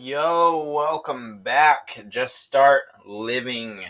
Yo, welcome back. Just Start Living.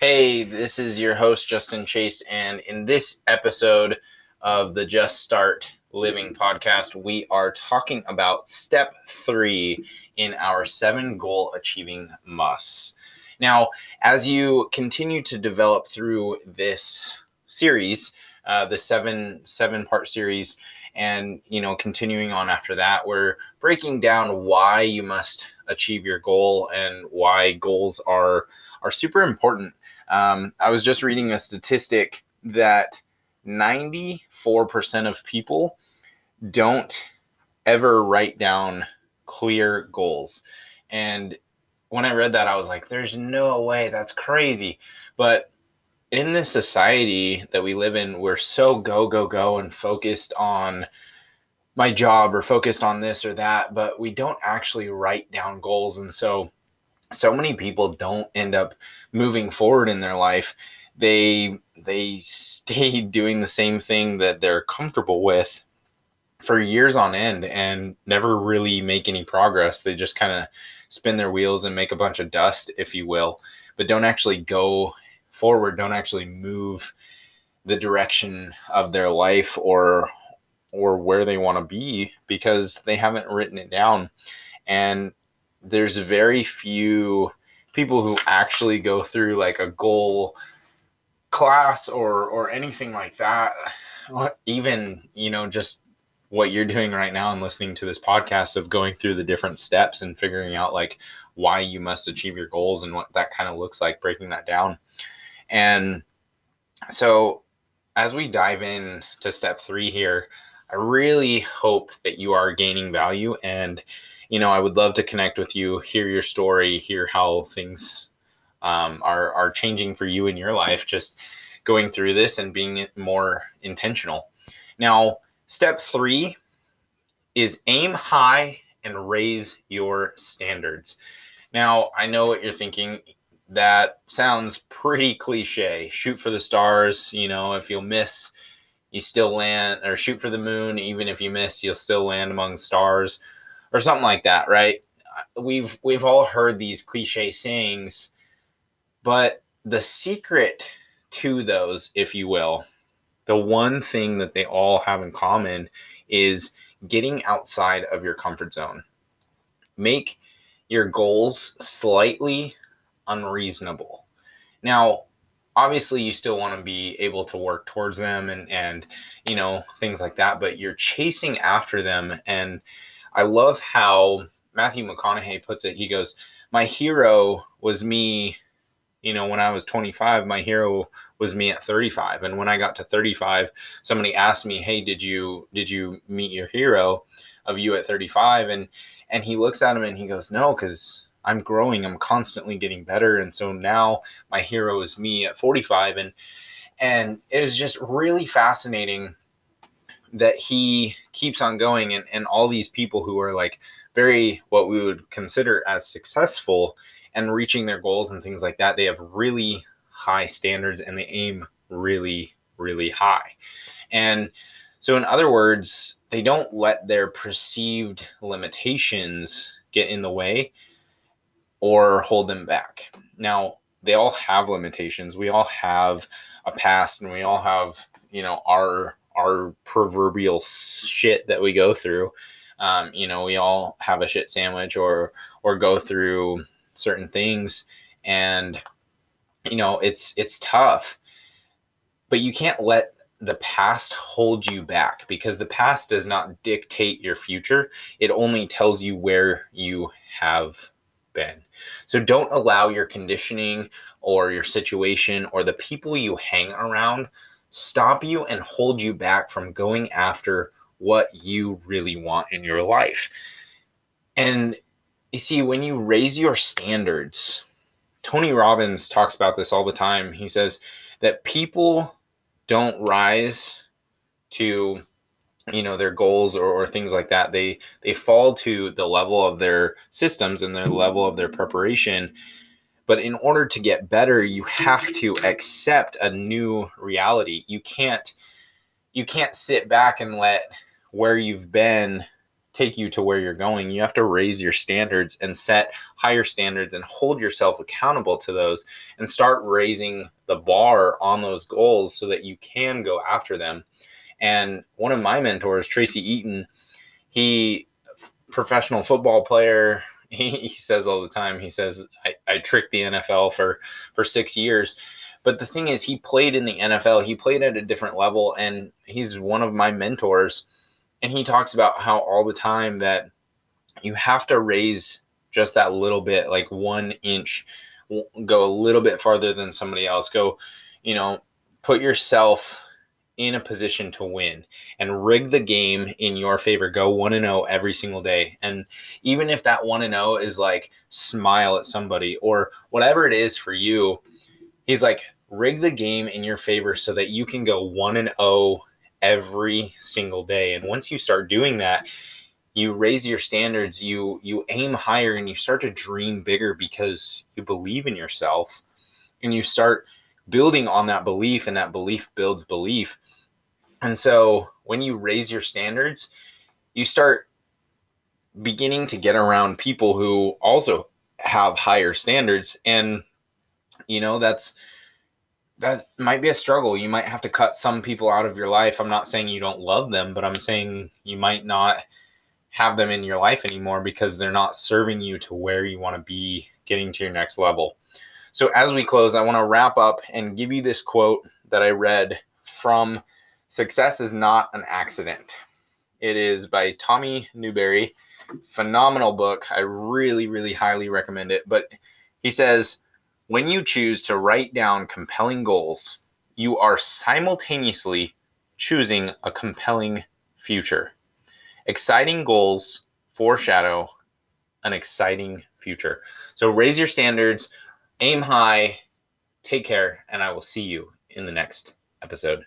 Hey, this is your host, Justin Chase, and in this episode of the Just Start Living podcast, we are talking about step three in our seven goal achieving musts. Now, as you continue to develop through this series, uh, the seven seven part series, and you know continuing on after that we're breaking down why you must achieve your goal and why goals are are super important. Um, i was just reading a statistic that 94% of people don't ever write down clear goals. And when i read that i was like there's no way that's crazy. But in this society that we live in, we're so go, go, go and focused on my job or focused on this or that, but we don't actually write down goals. And so, so many people don't end up moving forward in their life. They, they stay doing the same thing that they're comfortable with for years on end and never really make any progress. They just kind of spin their wheels and make a bunch of dust, if you will, but don't actually go forward don't actually move the direction of their life or or where they want to be because they haven't written it down. And there's very few people who actually go through like a goal class or or anything like that even you know just what you're doing right now and listening to this podcast of going through the different steps and figuring out like why you must achieve your goals and what that kind of looks like breaking that down and so, as we dive in to step three here, I really hope that you are gaining value. And, you know, I would love to connect with you, hear your story, hear how things um, are, are changing for you in your life, just going through this and being more intentional. Now, step three is aim high and raise your standards. Now, I know what you're thinking that sounds pretty cliche. Shoot for the stars, you know, if you'll miss, you still land, or shoot for the moon, even if you miss, you'll still land among stars, or something like that, right? Uh, we've we've all heard these cliche sayings, but the secret to those, if you will, the one thing that they all have in common is getting outside of your comfort zone. Make your goals slightly unreasonable. Now, obviously you still want to be able to work towards them and and you know things like that but you're chasing after them and i love how matthew mcconaughey puts it he goes my hero was me you know when i was 25 my hero was me at 35 and when i got to 35 somebody asked me hey did you did you meet your hero of you at 35 and and he looks at him and he goes no because I'm growing, I'm constantly getting better. And so now my hero is me at 45. And and it was just really fascinating that he keeps on going and, and all these people who are like very what we would consider as successful and reaching their goals and things like that, they have really high standards and they aim really, really high. And so, in other words, they don't let their perceived limitations get in the way or hold them back. Now, they all have limitations. We all have a past and we all have, you know, our our proverbial shit that we go through. Um, you know, we all have a shit sandwich or or go through certain things and you know, it's it's tough. But you can't let the past hold you back because the past does not dictate your future. It only tells you where you have been. So don't allow your conditioning or your situation or the people you hang around stop you and hold you back from going after what you really want in your life. And you see, when you raise your standards, Tony Robbins talks about this all the time. He says that people don't rise to you know their goals or, or things like that they they fall to the level of their systems and their level of their preparation but in order to get better you have to accept a new reality you can't you can't sit back and let where you've been take you to where you're going. You have to raise your standards and set higher standards and hold yourself accountable to those and start raising the bar on those goals so that you can go after them. And one of my mentors, Tracy Eaton, he professional football player, he, he says all the time, he says, I, I tricked the NFL for for six years. But the thing is, he played in the NFL. He played at a different level, and he's one of my mentors and he talks about how all the time that you have to raise just that little bit like one inch go a little bit farther than somebody else go you know put yourself in a position to win and rig the game in your favor go 1 and 0 every single day and even if that 1 and 0 is like smile at somebody or whatever it is for you he's like rig the game in your favor so that you can go 1 and 0 every single day. And once you start doing that, you raise your standards, you you aim higher and you start to dream bigger because you believe in yourself and you start building on that belief and that belief builds belief. And so when you raise your standards, you start beginning to get around people who also have higher standards and you know that's that might be a struggle. You might have to cut some people out of your life. I'm not saying you don't love them, but I'm saying you might not have them in your life anymore because they're not serving you to where you want to be getting to your next level. So, as we close, I want to wrap up and give you this quote that I read from Success is Not an Accident. It is by Tommy Newberry. Phenomenal book. I really, really highly recommend it. But he says, when you choose to write down compelling goals, you are simultaneously choosing a compelling future. Exciting goals foreshadow an exciting future. So raise your standards, aim high, take care, and I will see you in the next episode.